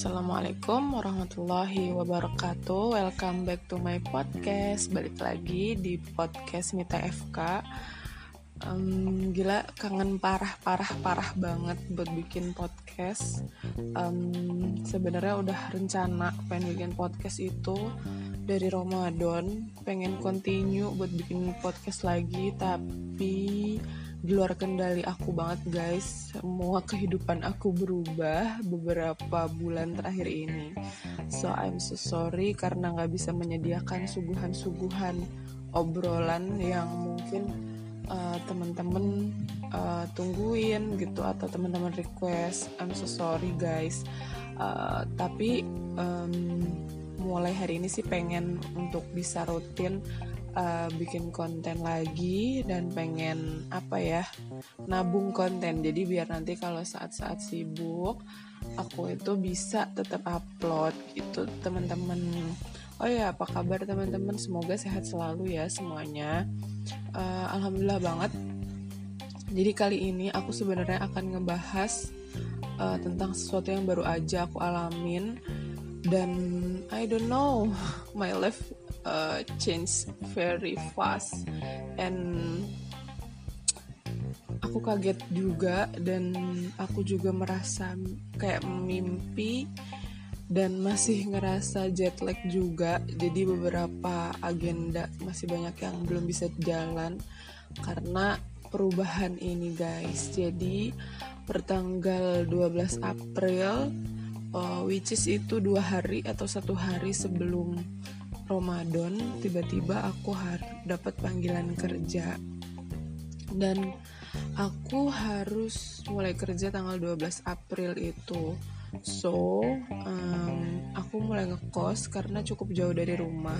Assalamualaikum warahmatullahi wabarakatuh. Welcome back to my podcast. Balik lagi di podcast Mita FK um, Gila kangen parah-parah-parah banget buat bikin podcast. Um, Sebenarnya udah rencana pengen bikin podcast itu dari Ramadan. Pengen continue buat bikin podcast lagi Tapi di luar kendali aku banget guys. Semua kehidupan aku berubah beberapa bulan terakhir ini. So I'm so sorry karena nggak bisa menyediakan suguhan-suguhan obrolan yang mungkin uh, teman-teman uh, tungguin gitu atau teman-teman request. I'm so sorry guys. Uh, tapi um, mulai hari ini sih pengen untuk bisa rutin uh, bikin konten lagi dan pengen apa ya nabung konten. Jadi biar nanti kalau saat-saat sibuk aku itu bisa tetap upload gitu. Teman-teman oh ya apa kabar teman-teman? Semoga sehat selalu ya semuanya. Uh, alhamdulillah banget. Jadi kali ini aku sebenarnya akan ngebahas uh, tentang sesuatu yang baru aja aku alamin dan I don't know my life uh, change very fast. And aku kaget juga dan aku juga merasa kayak mimpi dan masih ngerasa jet lag juga. Jadi beberapa agenda masih banyak yang belum bisa jalan karena perubahan ini guys. Jadi pertanggal 12 April uh, which is itu dua hari atau satu hari sebelum Ramadan tiba-tiba aku dapat panggilan kerja. Dan aku harus mulai kerja tanggal 12 April itu. So um, aku mulai ngekos karena cukup jauh dari rumah.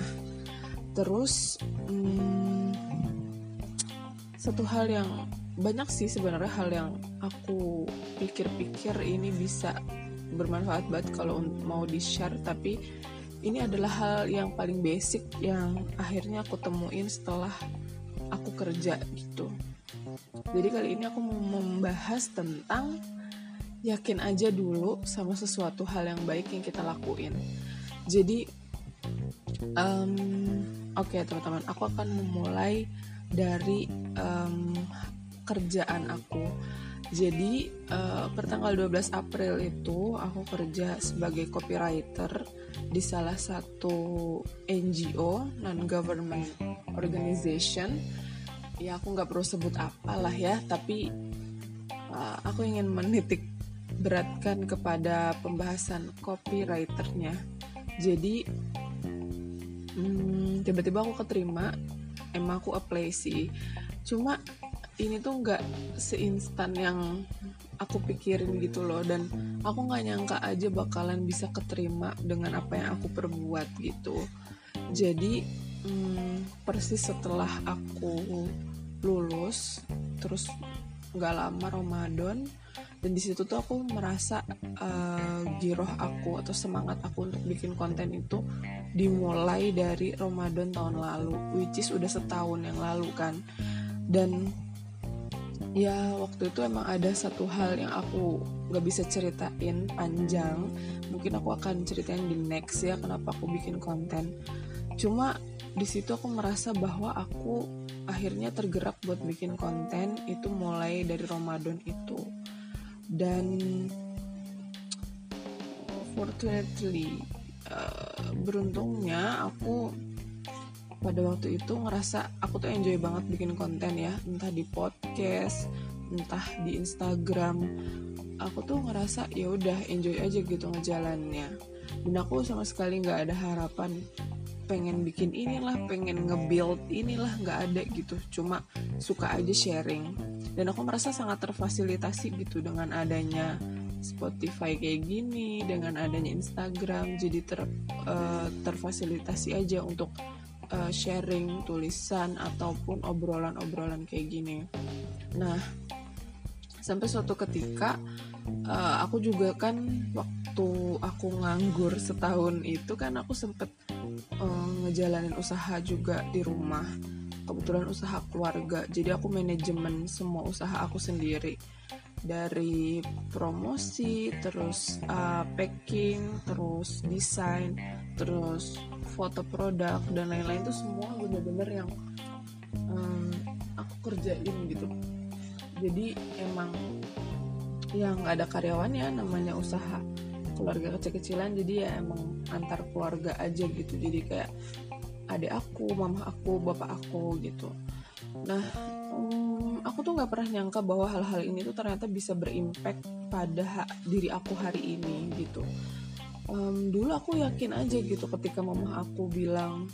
Terus um, satu hal yang banyak sih sebenarnya hal yang aku pikir-pikir ini bisa bermanfaat banget kalau mau di share tapi ini adalah hal yang paling basic yang akhirnya aku temuin setelah aku kerja gitu. Jadi kali ini aku mau membahas tentang yakin aja dulu sama sesuatu hal yang baik yang kita lakuin. Jadi um, oke okay, teman-teman aku akan memulai dari um, kerjaan aku jadi uh, pertanggal 12 April itu aku kerja sebagai copywriter di salah satu NGO non government organization. Ya aku nggak perlu sebut apalah ya, tapi uh, aku ingin menitik beratkan kepada pembahasan copywriternya. Jadi hmm, tiba-tiba aku keterima, emang aku apply sih. Cuma ini tuh nggak seinstan yang aku pikirin gitu loh. Dan aku nggak nyangka aja bakalan bisa keterima dengan apa yang aku perbuat gitu. Jadi hmm, persis setelah aku lulus terus nggak lama Ramadan dan di situ tuh aku merasa uh, giroh aku atau semangat aku untuk bikin konten itu dimulai dari Ramadan tahun lalu which is udah setahun yang lalu kan. Dan ya waktu itu emang ada satu hal yang aku gak bisa ceritain panjang. Mungkin aku akan ceritain di next ya kenapa aku bikin konten. Cuma di situ aku merasa bahwa aku akhirnya tergerak buat bikin konten itu mulai dari Ramadan itu. Dan fortunately uh, beruntungnya aku pada waktu itu ngerasa aku tuh enjoy banget bikin konten ya entah di podcast entah di Instagram. Aku tuh ngerasa ya udah enjoy aja gitu ngejalannya. Dan aku sama sekali nggak ada harapan pengen bikin inilah pengen nge-build inilah nggak ada gitu. Cuma suka aja sharing. Dan aku merasa sangat terfasilitasi gitu dengan adanya Spotify kayak gini dengan adanya Instagram jadi ter, uh, terfasilitasi aja untuk uh, sharing tulisan ataupun obrolan-obrolan kayak gini. Nah, sampai suatu ketika uh, aku juga kan waktu aku nganggur setahun itu kan aku sempet uh, ngejalanin usaha juga di rumah. Kebetulan usaha keluarga, jadi aku manajemen semua usaha aku sendiri. Dari promosi terus uh, packing terus desain terus foto produk dan lain-lain itu semua bener-bener yang um, aku kerjain gitu. Jadi emang yang ada karyawannya namanya usaha keluarga kecil-kecilan jadi ya emang antar keluarga aja gitu. Jadi kayak adik aku mama aku bapak aku gitu. Nah um, aku tuh nggak pernah nyangka bahwa hal-hal ini tuh ternyata bisa berimpact pada diri aku hari ini gitu. Um, dulu aku yakin aja gitu ketika mama aku bilang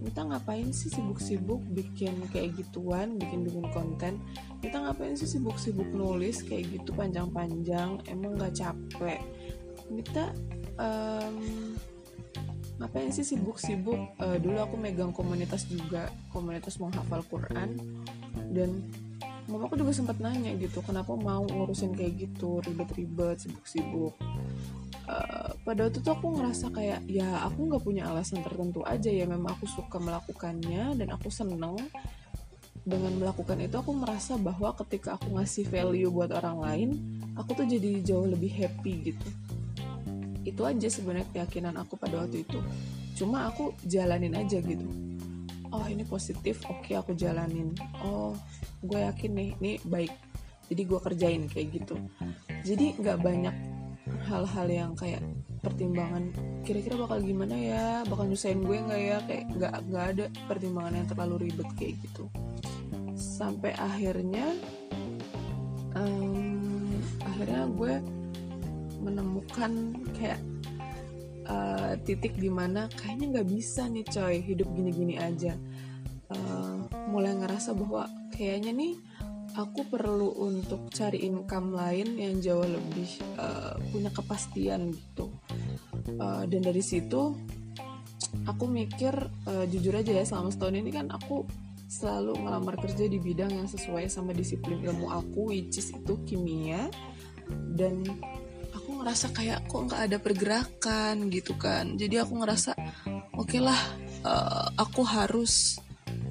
kita ngapain sih sibuk-sibuk bikin kayak gituan bikin bikin konten? Kita ngapain sih sibuk-sibuk nulis kayak gitu panjang-panjang? Emang nggak capek? Kita um, ngapain sih sibuk-sibuk? Uh, dulu aku megang komunitas juga komunitas menghafal Quran dan mamaku juga sempat nanya gitu kenapa mau ngurusin kayak gitu ribet-ribet sibuk-sibuk. Uh, pada waktu itu aku ngerasa kayak ya aku nggak punya alasan tertentu aja ya. Memang aku suka melakukannya dan aku seneng dengan melakukan itu. Aku merasa bahwa ketika aku ngasih value buat orang lain aku tuh jadi jauh lebih happy gitu. Itu aja sebenarnya keyakinan aku pada waktu itu. Cuma aku jalanin aja gitu oh ini positif oke okay, aku jalanin. Oh gue yakin nih ini baik. Jadi gue kerjain kayak gitu. Jadi nggak banyak hal-hal yang kayak pertimbangan kira-kira bakal gimana ya? Bakal nyusahin gue nggak ya? Kayak nggak nggak ada pertimbangan yang terlalu ribet kayak gitu. Sampai akhirnya um, akhirnya gue menemukan kayak titik di mana kayaknya nggak bisa nih coy hidup gini-gini aja. Uh, mulai ngerasa bahwa kayaknya nih aku perlu untuk cari income lain yang jauh lebih uh, punya kepastian gitu. Uh, dan dari situ aku mikir uh, jujur aja ya selama setahun ini kan aku selalu melamar kerja di bidang yang sesuai sama disiplin ilmu aku which is itu kimia. Dan ngerasa kayak kok nggak ada pergerakan gitu kan. Jadi aku ngerasa oke okay lah uh, aku harus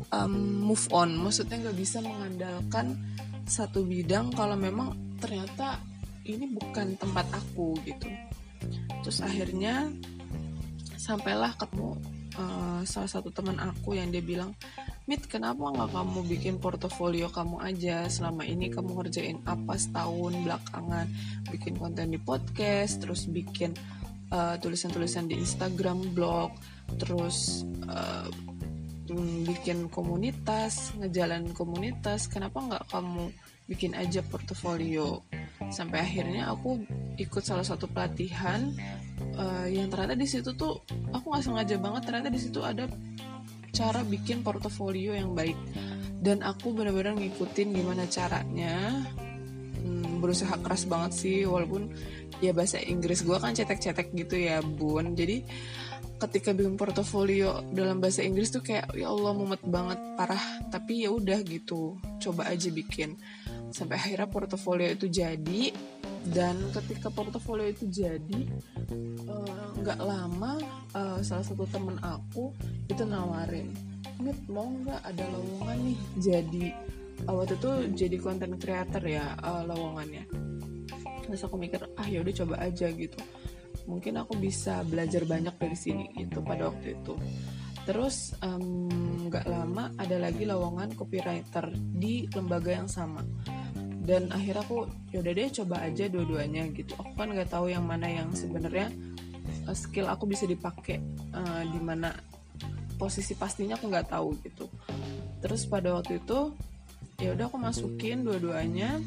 um, move on. Maksudnya nggak bisa mengandalkan satu bidang kalau memang ternyata ini bukan tempat aku gitu. Terus akhirnya sampailah ketemu uh, salah satu teman aku yang dia bilang Mit kenapa nggak kamu bikin portofolio kamu aja? Selama ini kamu ngerjain apa setahun belakangan? Bikin konten di podcast terus bikin uh, tulisan-tulisan di Instagram blog terus uh, bikin komunitas, ngejalan komunitas, kenapa nggak kamu bikin aja portofolio? Sampai akhirnya aku ikut salah satu pelatihan uh, yang ternyata di situ tuh aku nggak sengaja banget. Ternyata di situ ada cara bikin portofolio yang baik. Dan aku benar-benar ngikutin gimana caranya. Hmm, berusaha keras banget sih walaupun ya bahasa Inggris gue kan cetek-cetek gitu ya bun. Jadi ketika bikin portofolio dalam bahasa Inggris tuh kayak ya Allah mumet banget parah. Tapi ya udah gitu coba aja bikin. Sampai akhirnya portofolio itu jadi dan ketika portofolio itu jadi eh, nggak uh, lama uh, salah satu temen aku itu nawarin Mit mau nggak ada lowongan nih jadi uh, waktu itu jadi konten creator ya uh, lowongannya. Terus aku mikir ah ya udah coba aja gitu. Mungkin aku bisa belajar banyak dari sini gitu pada waktu itu. Terus nggak um, lama ada lagi lowongan copywriter di lembaga yang sama dan akhirnya aku yaudah deh coba aja dua-duanya gitu. Aku kan nggak tahu yang mana yang sebenarnya uh, skill aku bisa dipakai uh, di mana posisi pastinya aku nggak tahu gitu. Terus pada waktu itu ya udah aku masukin dua-duanya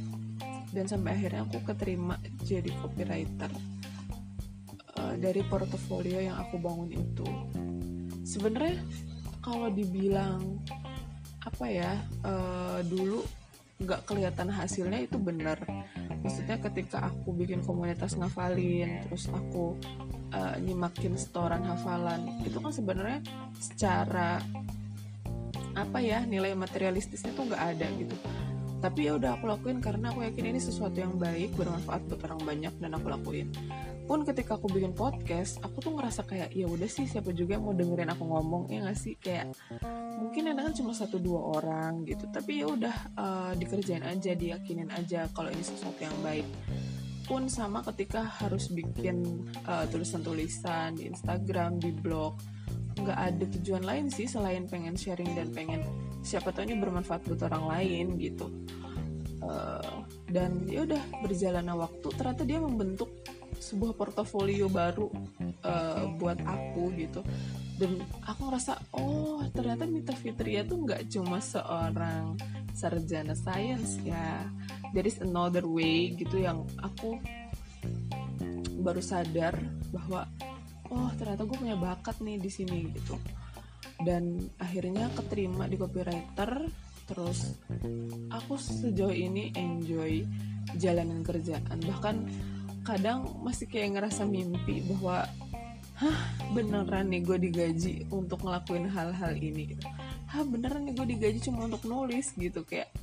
dan sampai akhirnya aku keterima jadi copywriter uh, dari portofolio yang aku bangun itu. Sebenarnya kalau dibilang apa ya uh, dulu nggak kelihatan hasilnya itu benar. Maksudnya ketika aku bikin komunitas ngafalin terus aku uh, nyimakin setoran hafalan itu kan sebenarnya secara apa ya nilai materialistisnya tuh nggak ada gitu. Tapi ya udah aku lakuin karena aku yakin ini sesuatu yang baik bermanfaat buat orang banyak dan aku lakuin pun ketika aku bikin podcast aku tuh ngerasa kayak ya udah sih siapa juga yang mau dengerin aku ngomong ya nggak sih? Kayak mungkin enak kan cuma satu dua orang gitu tapi ya udah uh, dikerjain aja diyakinin aja kalau ini sesuatu yang baik. Pun sama ketika harus bikin uh, tulisan-tulisan di Instagram di blog nggak ada tujuan lain sih selain pengen sharing dan pengen siapa tahu ini bermanfaat buat orang lain gitu. Uh, dan ya udah berjalannya waktu ternyata dia membentuk sebuah portofolio baru uh, buat aku gitu. Dan aku ngerasa oh ternyata Mita Fitria tuh nggak cuma seorang sarjana sains ya. There is another way gitu yang aku baru sadar bahwa oh ternyata gue punya bakat nih di sini gitu. Dan akhirnya keterima di copywriter terus aku sejauh ini enjoy jalanan kerjaan. Bahkan kadang masih kayak ngerasa mimpi bahwa hah beneran nih gue digaji untuk ngelakuin hal-hal ini gitu. Hah beneran nih gue digaji cuma untuk nulis gitu. Kayak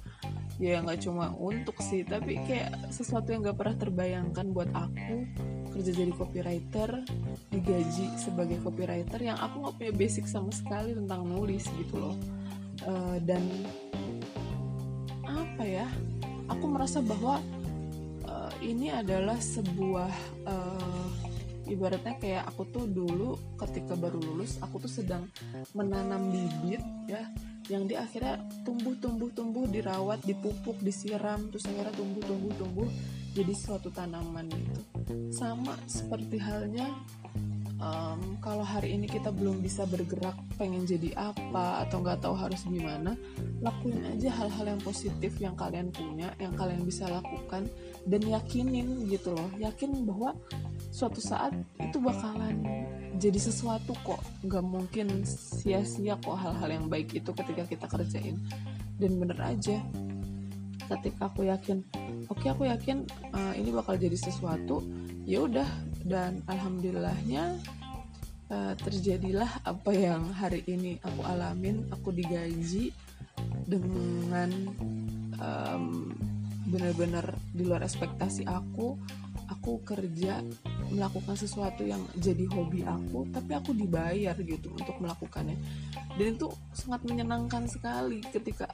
ya nggak cuma untuk sih tapi kayak sesuatu yang gak pernah terbayangkan buat aku kerja jadi copywriter digaji sebagai copywriter yang aku nggak punya basic sama sekali tentang nulis gitu loh. Uh, dan apa ya aku merasa bahwa ini adalah sebuah uh, ibaratnya kayak aku tuh dulu ketika baru lulus aku tuh sedang menanam bibit ya yang di akhirnya tumbuh tumbuh tumbuh dirawat dipupuk disiram terus akhirnya tumbuh tumbuh tumbuh jadi suatu tanaman gitu. Sama seperti halnya um, kalau hari ini kita belum bisa bergerak pengen jadi apa atau nggak tahu harus gimana lakuin aja hal-hal yang positif yang kalian punya yang kalian bisa lakukan dan yakinin gitu loh yakin bahwa suatu saat itu bakalan jadi sesuatu kok. Nggak mungkin sia-sia kok hal-hal yang baik itu ketika kita kerjain. Dan bener aja ketika aku yakin oke okay, aku yakin uh, ini bakal jadi sesuatu ya udah. Dan alhamdulillahnya uh, terjadilah apa yang hari ini aku alamin aku digaji dengan um, benar-benar di luar ekspektasi aku aku kerja melakukan sesuatu yang jadi hobi aku tapi aku dibayar gitu untuk melakukannya. Dan itu sangat menyenangkan sekali ketika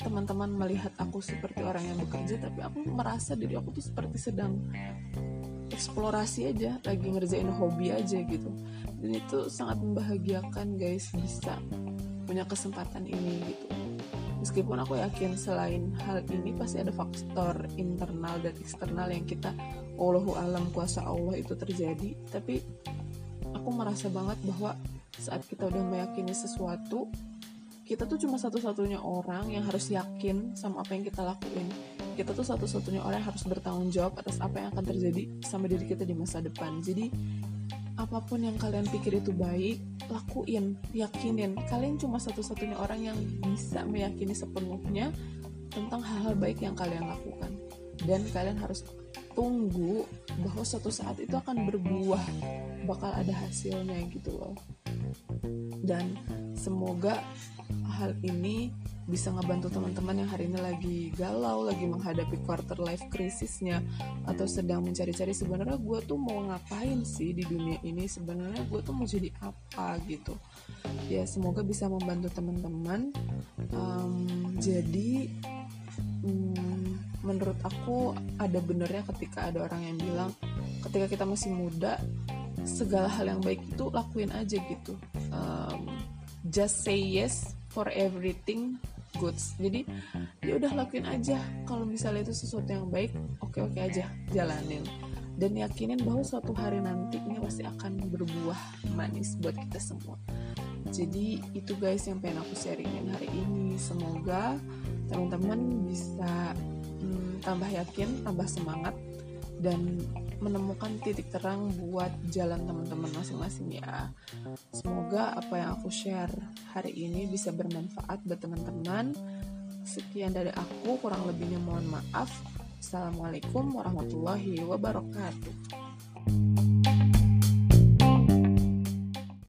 teman-teman melihat aku seperti orang yang bekerja tapi aku merasa diri aku tuh seperti sedang eksplorasi aja lagi ngerjain hobi aja gitu. Dan itu sangat membahagiakan guys bisa punya kesempatan ini gitu meskipun aku yakin selain hal ini pasti ada faktor internal dan eksternal yang kita Allahu alam kuasa Allah itu terjadi. Tapi aku merasa banget bahwa saat kita udah meyakini sesuatu kita tuh cuma satu-satunya orang yang harus yakin sama apa yang kita lakuin. Kita tuh satu-satunya orang yang harus bertanggung jawab atas apa yang akan terjadi sama diri kita di masa depan. Jadi apa pun yang kalian pikir itu baik lakuin yakinin. Kalian cuma satu-satunya orang yang bisa meyakini sepenuhnya tentang hal-hal baik yang kalian lakukan. Dan kalian harus tunggu bahwa suatu saat itu akan berbuah bakal ada hasilnya gitu loh. Dan semoga hal ini bisa ngebantu teman-teman yang hari ini lagi galau, lagi menghadapi quarter life krisisnya atau sedang mencari-cari sebenarnya gue tuh mau ngapain sih di dunia ini? Sebenarnya gue tuh mau jadi apa gitu. Ya semoga bisa membantu teman-teman. Um, jadi um, menurut aku ada benernya ketika ada orang yang bilang ketika kita masih muda segala hal yang baik itu lakuin aja gitu. Um, just say yes for everything goods. Jadi ya udah lakuin aja. Kalau misalnya itu sesuatu yang baik oke oke aja jalanin. Dan yakinin bahwa suatu hari nantinya pasti akan berbuah manis buat kita semua. Jadi itu guys yang pengen aku sharingin hari ini. Semoga teman-teman bisa hmm, tambah yakin tambah semangat dan menemukan titik terang buat jalan teman-teman masing-masing ya. Semoga apa yang aku share hari ini bisa bermanfaat buat teman-teman. Sekian dari aku, kurang lebihnya mohon maaf. Assalamualaikum warahmatullahi wabarakatuh.